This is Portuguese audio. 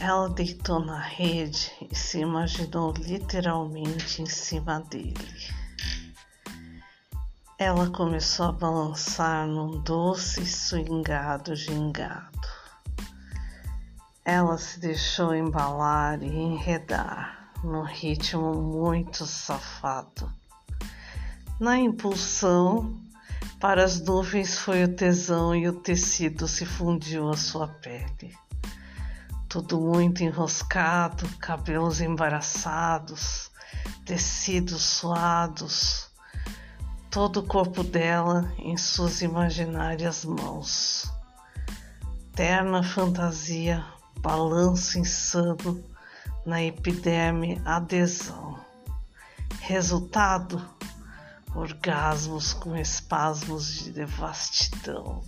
Ela deitou na rede e se imaginou literalmente em cima dele. Ela começou a balançar num doce e swingado gingado. Ela se deixou embalar e enredar num ritmo muito safado. Na impulsão, para as nuvens foi o tesão e o tecido se fundiu à sua pele. Tudo muito enroscado, cabelos embaraçados, tecidos suados, todo o corpo dela em suas imaginárias mãos. Terna fantasia, balanço insano na epiderme adesão. Resultado: orgasmos com espasmos de devastidão.